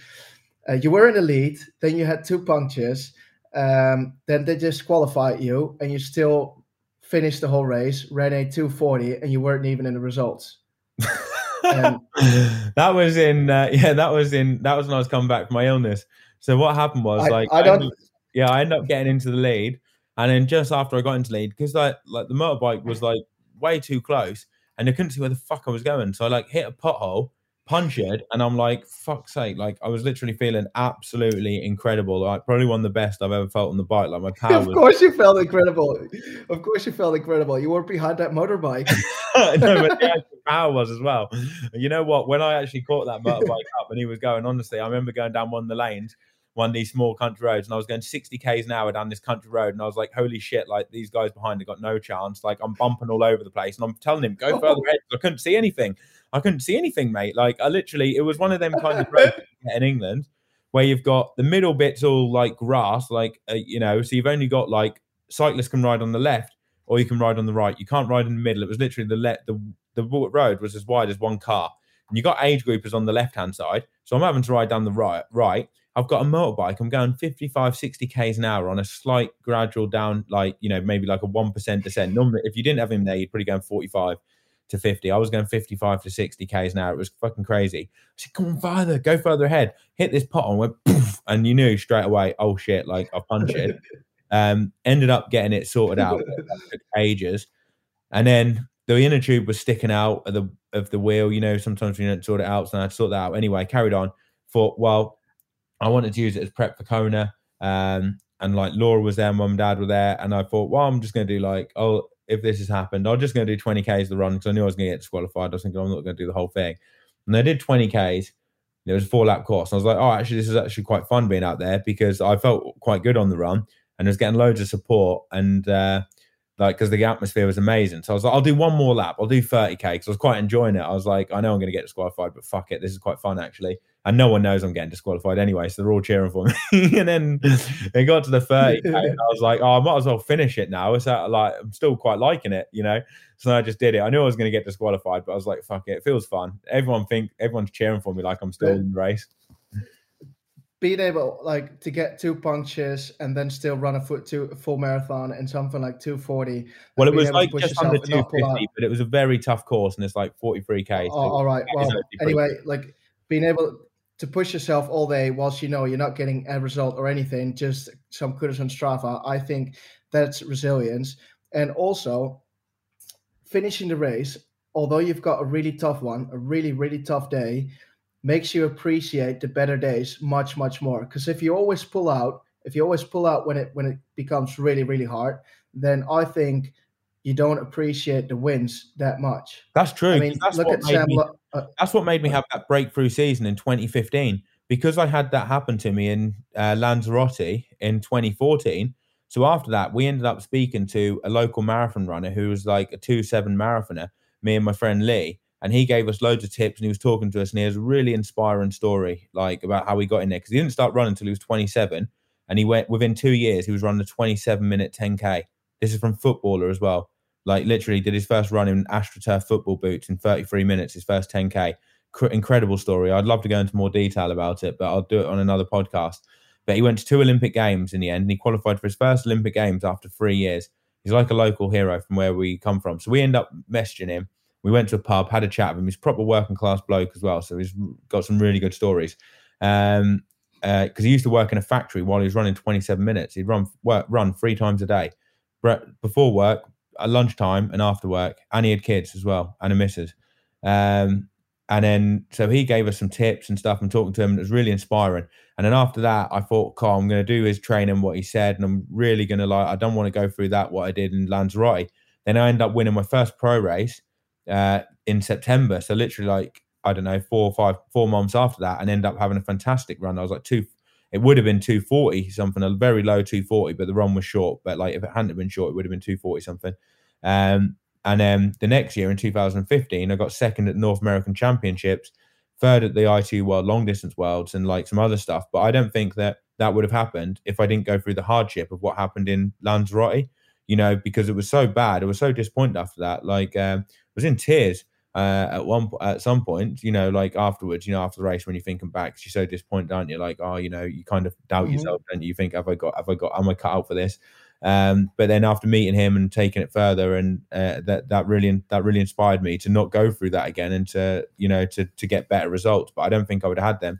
Uh, you were in the lead. Then you had two punctures. Um, then they disqualified you, and you still finished the whole race. Ran a 240, and you weren't even in the results. [laughs] And- that was in uh, [laughs] yeah, that was in that was when I was coming back from my illness. So what happened was I, like I don't. ended- yeah, I ended up getting into the lead, and then just after I got into lead, because like like the motorbike was like way too close, and I couldn't see where the fuck I was going. So I like hit a pothole, punctured, and I'm like, fuck's sake! Like I was literally feeling absolutely incredible. Like probably one of the best I've ever felt on the bike. Like my [laughs] power Of was course, you felt incredible. Of course, you felt incredible. You were behind that motorbike. [laughs] no, but the actual power was as well. You know what? When I actually caught that motorbike up and he was going, honestly, I remember going down one of the lanes. one of these small country roads, and I was going 60 k's an hour down this country road, and I was like, "Holy shit! Like these guys behind have got no chance. Like I'm bumping all over the place, and I'm telling him go oh. further ahead. I couldn't see anything. I couldn't see anything, mate. Like I literally, it was one of them kind of roads [laughs] in England where you've got the middle bits all like grass, like uh, you know, so you've only got like cyclists can ride on the left or you can ride on the right. You can't ride in the middle. It was literally the le- the the road was as wide as one car, and you got age groupers on the left hand side. So I'm having to ride down the right. Right, I've got a motorbike. I'm going 55, 60 k's an hour on a slight gradual down, like you know, maybe like a one percent descent. Normally, if you didn't have him there, you'd probably go 45 to 50. I was going 55 to 60 k's an hour. It was fucking crazy. I said, come on, further, go further ahead. Hit this pot and went poof, and you knew straight away, oh shit, like I punched it. [laughs] Um, ended up getting it sorted out. took ages. And then the inner tube was sticking out of the of the wheel. You know, sometimes you don't sort it out. So I had to sort that out. Anyway, carried on. Thought, well, I wanted to use it as prep for Kona. Um, and like Laura was there, mum and dad were there. And I thought, well, I'm just going to do like, oh, if this has happened, I'm just going to do 20Ks the run because I knew I was going to get disqualified. I was thinking, I'm not going to do the whole thing. And I did 20Ks. It was a four lap course. And I was like, oh, actually, this is actually quite fun being out there because I felt quite good on the run and was getting loads of support. And uh, like because the atmosphere was amazing. So I was like, I'll do one more lap. I'll do 30k because I was quite enjoying it. I was like, I know I'm going to get disqualified, but fuck it, this is quite fun actually. And no one knows I'm getting disqualified anyway, so they're all cheering for me. [laughs] and then it got to the 30k, and I was like, oh, I might as well finish it now. It's uh, like I'm still quite liking it, you know. So I just did it. I knew I was going to get disqualified, but I was like, fuck it, it feels fun. Everyone think everyone's cheering for me like I'm still in the race being able like to get two punctures and then still run a foot two full marathon and something like 240 well it was like just under 250 but it was a very tough course and it's like 43k oh, all right well anyway like being able to push yourself all day whilst you know you're not getting a result or anything just some kudos on strava. I think that's resilience. And also finishing the race although you've got a really tough one a really really tough day makes you appreciate the better days much much more. Because if you always pull out if you always pull out when it when it becomes really really hard then i think you don't appreciate the wins that much. That's true i mean that's look at Sam, me, uh, that's what made me have that breakthrough season in 2015 because i had that happen to me in uh, lanzarote in 2014 so after that we ended up speaking to a local marathon runner who was like a 2-7 marathoner me and my friend lee and he gave us loads of tips and he was talking to us and he has a really inspiring story like about how he got in there because he didn't start running until he was 27 and he went within two years he was running a 27 minute 10k this is from footballer as well like literally did his first run in astroturf football boots in 33 minutes his first 10k incredible story. I'd love to go into more detail about it but i'll do it on another podcast. But he went to two olympic games in the end and he qualified for his first olympic games after three years. He's like a local hero from where we come from. So we end up messaging him. We went to a pub, had a chat with him. He's proper working class bloke as well, so he's got some really good stories. Um, because uh, he used to work in a factory while he was running 27 minutes. He'd run work run three times a day, before work, at lunchtime, and after work. And he had kids as well and a missus. Um, and then so he gave us some tips and stuff. and talking to him. It was really inspiring. And then after that, I thought, Carl, I'm going to do his training, what he said, and I'm really going to like. I don't want to go through that what I did in Lanzarote. Then I end up winning my first pro race uh, in September. So literally like I don't know four or five four months after that, and end up having a fantastic run. I was like two. It would have been 240 something, a very low 240, but the run was short. But like if it hadn't been short, it would have been 240 something. Um, and then the next year in 2015, I got second at North American Championships, third at the ITU World Long Distance Worlds, and like some other stuff. But I don't think that that would have happened if I didn't go through the hardship of what happened in Lanzarote. You know, because it was so bad. I was so disappointed after that. Like um, was in tears uh, at one at some point, you know, like afterwards, you know, after the race when you're thinking back, you're so disappointed, aren't you? Like, oh, you know, you kind of doubt mm-hmm. yourself, and you? you think, have I got, have I got, am I cut out for this? Um, but then after meeting him and taking it further, and uh, that that really that really inspired me to not go through that again and to you know to to get better results. But I don't think I would have had them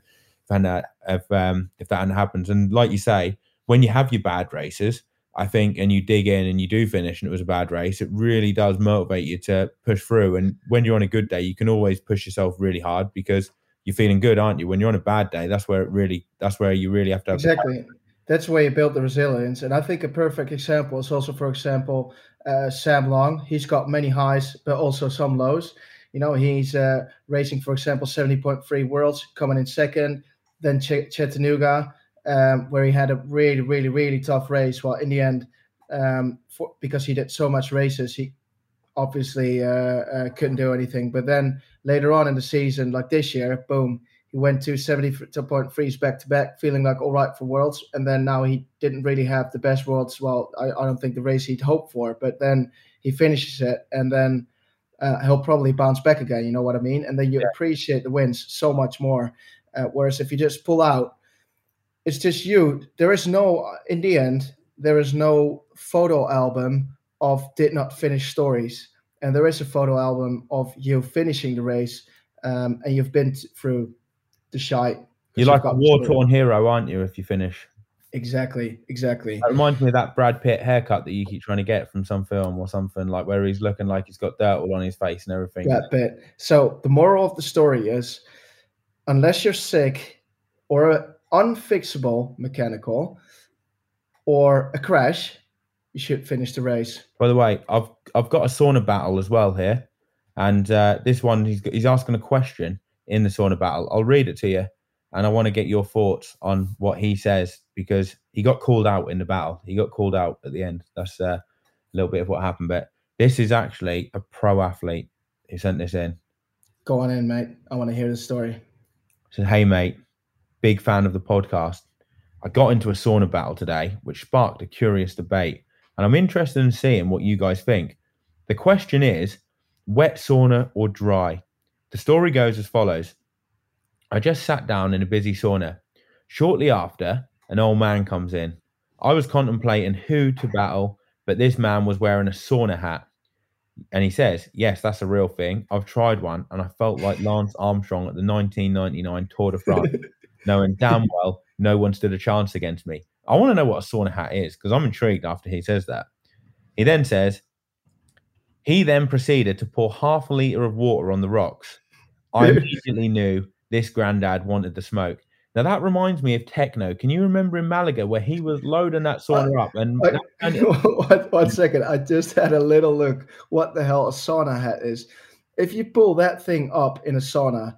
if that if um, if that hadn't happened. And like you say, when you have your bad races, I think, and you dig in and you do finish, and it was a bad race, it really does motivate you to push through. And when you're on a good day, you can always push yourself really hard because you're feeling good, aren't you? When you're on a bad day, that's where it really, that's where you really have to have exactly. That's where you build the resilience. And I think a perfect example is also, for example, uh, Sam Long. He's got many highs, but also some lows. You know, he's uh, racing, for example, 70.3 worlds, coming in second, then Ch- Chattanooga, um, where he had a really, really, really tough race. Well, in the end, um, for, because he did so much races, he obviously uh, uh, couldn't do anything. But then later on in the season, like this year, boom, he went to 70 to point threes back to back, feeling like all right for worlds. And then now he didn't really have the best worlds. Well, I, I don't think the race he'd hoped for, but then he finishes it and then uh, he'll probably bounce back again. You know what I mean? And then you yeah. appreciate the wins so much more. Uh, whereas if you just pull out, it's just you. There is no, in the end, there is no photo album of did not finish stories. And there is a photo album of you finishing the race um, and you've been through the shite. You're like a war torn hero, aren't you, if you finish? Exactly, exactly. That reminds me of that Brad Pitt haircut that you keep trying to get from some film or something, like where he's looking like he's got dirt all on his face and everything. Brad Pitt. So the moral of the story is unless you're sick or unfixable mechanical or a crash, you should finish the race. By the way, I've I've got a sauna battle as well here, and uh, this one he's he's asking a question in the sauna battle. I'll read it to you, and I want to get your thoughts on what he says because he got called out in the battle. He got called out at the end. That's uh, a little bit of what happened. But this is actually a pro athlete who sent this in. Go on in, mate. I want to hear the story. Said, "Hey, mate, big fan of the podcast. I got into a sauna battle today, which sparked a curious debate, and I'm interested in seeing what you guys think. The question is, wet sauna or dry? The story goes as follows I just sat down in a busy sauna. Shortly after, an old man comes in. I was contemplating who to battle, but this man was wearing a sauna hat. And he says, Yes, that's a real thing. I've tried one and I felt like Lance Armstrong at the 1999 Tour de France, [laughs] knowing damn well no one stood a chance against me. I want to know what a sauna hat is because I'm intrigued after he says that. He then says, he then proceeded to pour half a litre of water on the rocks. I [laughs] immediately knew this granddad wanted the smoke. Now that reminds me of techno. Can you remember in Malaga where he was loading that sauna up? And, I, [laughs] and [laughs] one, one second, I just had a little look. What the hell a sauna hat is? If you pull that thing up in a sauna,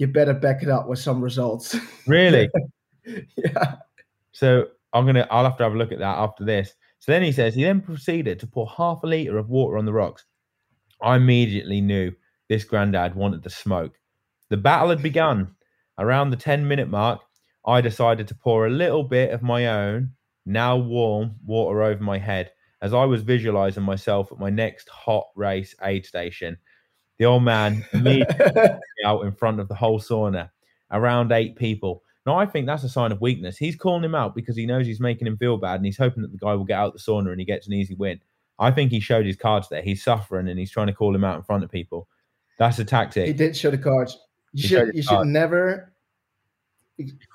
you better back it up with some results. Really? [laughs] yeah. So I'm gonna. I'll have to have a look at that after this. So then he says he then proceeded to pour half a liter of water on the rocks. I immediately knew this granddad wanted the smoke. The battle had begun. Around the 10 minute mark, I decided to pour a little bit of my own, now warm, water over my head as I was visualizing myself at my next hot race aid station. The old man [laughs] immediately out in front of the whole sauna, around eight people. Now, I think that's a sign of weakness. He's calling him out because he knows he's making him feel bad and he's hoping that the guy will get out the sauna and he gets an easy win. I think he showed his cards there. He's suffering and he's trying to call him out in front of people. That's a tactic. He did show the cards. You he should you should never.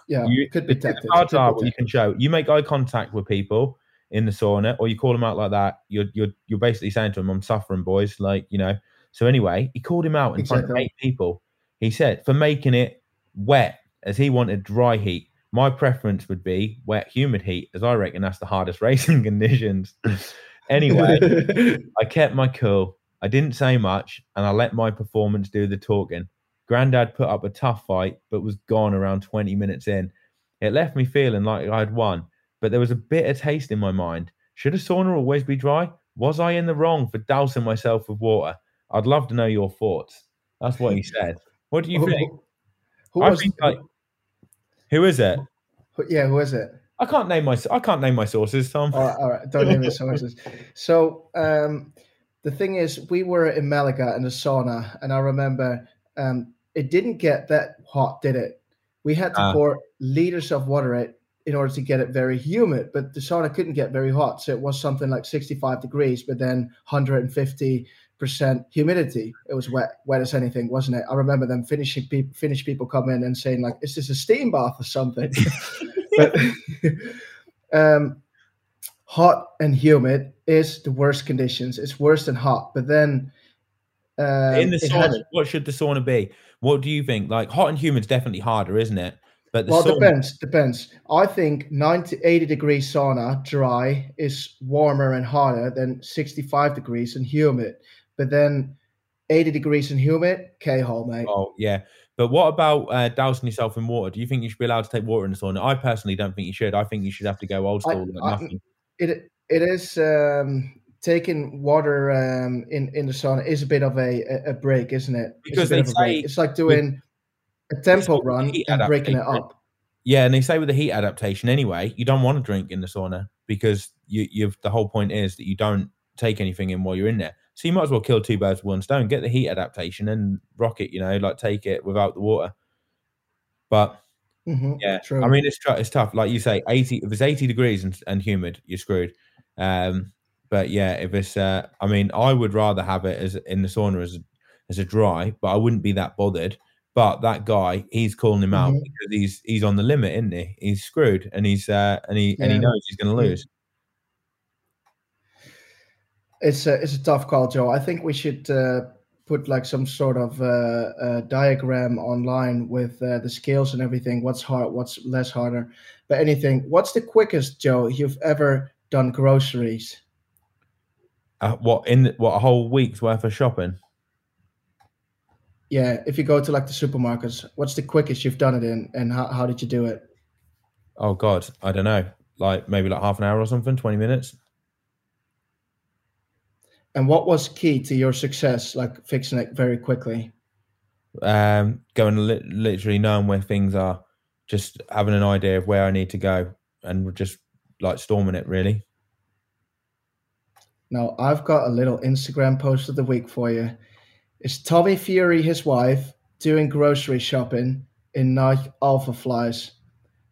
Yeah, you, could be tactics. Cards are what you can show. You make eye contact with people in the sauna, or you call them out like that. You're you're you're basically saying to them, "I'm suffering, boys." Like you know. So anyway, he called him out in exactly. front of eight people. He said for making it wet, as he wanted dry heat. My preference would be wet, humid heat, as I reckon that's the hardest [laughs] racing conditions. Anyway, [laughs] I kept my cool. I didn't say much, and I let my performance do the talking. Grandad put up a tough fight, but was gone around 20 minutes in. It left me feeling like I'd won, but there was a bitter taste in my mind. Should a sauna always be dry? Was I in the wrong for dousing myself with water? I'd love to know your thoughts. That's what he [laughs] said. What do you think? Who I think like, who is it? Yeah, who is it? I can't name my I can't name my sources, Tom. All right, all right. don't name your sources. [laughs] So um, the thing is, we were in Malaga in the sauna, and I remember um, it didn't get that hot, did it? We had to uh, pour liters of water in in order to get it very humid, but the sauna couldn't get very hot, so it was something like 65 degrees, but then 150 percent humidity. It was wet, wet as anything, wasn't it? I remember them finishing people, Finnish people coming in and saying like, "Is this a steam bath or something?" [laughs] but [laughs] um, hot and humid is the worst conditions. It's worse than hot. But then um, in the sauna, what should the sauna be? What do you think? Like hot and humid is definitely harder, isn't it? But well, sauna... depends. Depends. I think 90, 80 degree sauna dry is warmer and hotter than 65 degrees and humid. But then 80 degrees and humid, K hole, mate. Oh, yeah. But what about uh, dousing yourself in water? Do you think you should be allowed to take water in the sauna? I personally don't think you should. I think you should have to go old school, I, like nothing. I, it it is um, taking water um, in in the sauna is a bit of a a break, isn't it? Because they say it's like doing a tempo run and breaking it up. Yeah, and they say with the heat adaptation anyway, you don't want to drink in the sauna because you you've the whole point is that you don't take anything in while you're in there. So you might as well kill two birds with one stone. Get the heat adaptation and rock it. You know, like take it without the water. But mm-hmm, yeah, true. I mean it's it's tough. Like you say, eighty if it's eighty degrees and, and humid, you're screwed. Um, but yeah, if it's uh, I mean, I would rather have it as in the sauna as as a dry, but I wouldn't be that bothered. But that guy, he's calling him out mm-hmm. because he's he's on the limit, isn't he? He's screwed, and he's uh, and he yeah. and he knows he's going to lose it's a it's a tough call, Joe. I think we should uh, put like some sort of uh, uh, diagram online with uh, the scales and everything. What's hard, what's less harder. But anything, what's the quickest, Joe, you've ever done groceries? Uh, what in what a whole week's worth of shopping? Yeah, if you go to like the supermarkets, what's the quickest you've done it in, and how how did you do it? Oh God, I don't know. Like maybe like half an hour or something, twenty minutes. And what was key to your success, like fixing it very quickly? Um, going li- literally knowing where things are, just having an idea of where I need to go, and just like storming it. Really. Now I've got a little Instagram post of the week for you. It's Tommy Fury, his wife, doing grocery shopping in Nike Alpha Flies.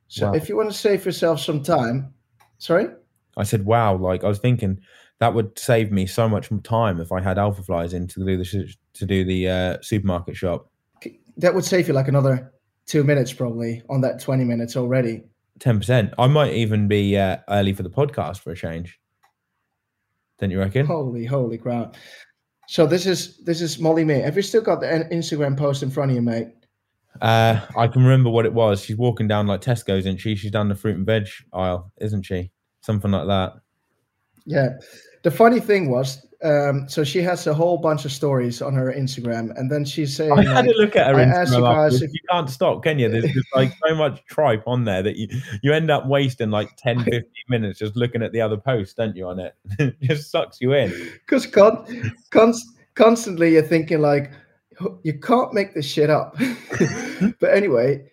So wow. if you want to save yourself some time, sorry. I said, "Wow!" Like I was thinking, that would save me so much time if I had alpha flies in to do the to do the uh, supermarket shop. That would save you like another two minutes probably on that twenty minutes already. Ten percent. I might even be uh, early for the podcast for a change. Don't you reckon? Holy, holy crap! So this is this is Molly-Mae. Have you still got the Instagram post in front of you, mate? Uh, I can remember what it was. She's walking down like Tesco's, isn't she? She's down the fruit and veg aisle, isn't she? Something like that. Yeah the funny thing was, um, so she has a whole bunch of stories on her Instagram, and then she's saying, "I had like, a look at her I Instagram. You, guys if, you can't stop, can you? There's just like so much tripe on there that you you end up wasting like 10, [laughs] 15 minutes just looking at the other posts, don't you? On it, [laughs] it just sucks you in because con- con- constantly you're thinking like, you can't make this shit up. [laughs] but anyway,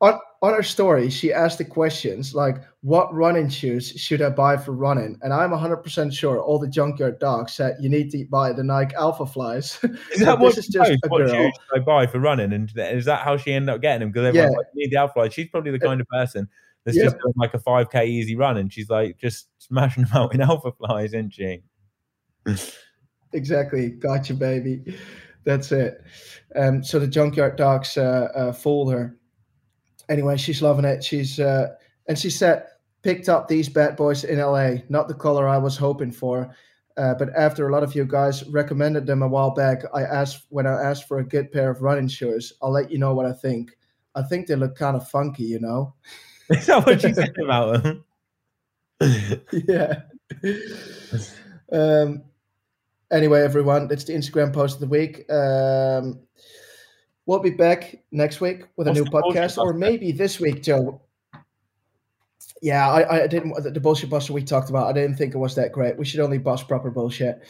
on on her story, she asked the questions like, "What running shoes should I buy for running?" And I'm 100 percent sure all the junkyard dogs said you need to buy the Nike Alpha Flies. [laughs] Is that what is just a what girl. shoes I buy for running? And is that how she ended up getting them? Because everyone's yeah. like, "You need the Alpha Flies." She's probably the kind of person that's just doing like a 5k easy run, and she's like just smashing [laughs] them out in Alpha Flies, isn't she? [laughs] exactly, gotcha, baby. That's it. Um, so the junkyard dogs uh, uh, fooled her anyway, she's loving it. She's uh, and she said picked up these bad boys in LA, not the color I was hoping for. Uh, but after a lot of you guys recommended them a while back, I asked when I asked for a good pair of running shoes. I'll let you know what I think. I think they look kind of funky, you know. [laughs] Is that what you said about them? [laughs] yeah. Um. Anyway, everyone, it's the Instagram post of the week. Um, We'll be back next week with What's a new podcast, or maybe this week, Joe. Yeah, I, I didn't the bullshit buster we talked about. I didn't think it was that great. We should only bust proper bullshit.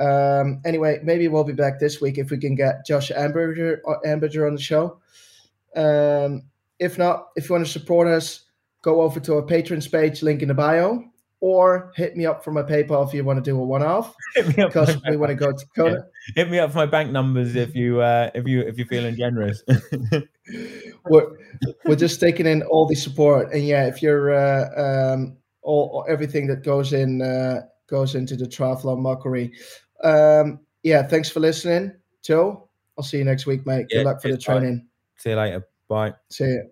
Um, anyway, maybe we'll be back this week if we can get Josh Amberger, uh, Amberger on the show. Um, if not, if you want to support us, go over to our Patreon page, link in the bio or hit me up for my PayPal if you want to do a one-off. [laughs] because we want to go to Kona. Yeah. Hit me up for my bank numbers if you uh, if you if you're feeling generous. [laughs] we're we're just taking in all the support, and yeah, if you're uh, um, all everything that goes in uh, goes into the triathlon mockery. Um, yeah, thanks for listening, Joe. I'll see you next week, mate. Yeah, Good luck for the training. See you later. Bye. See you.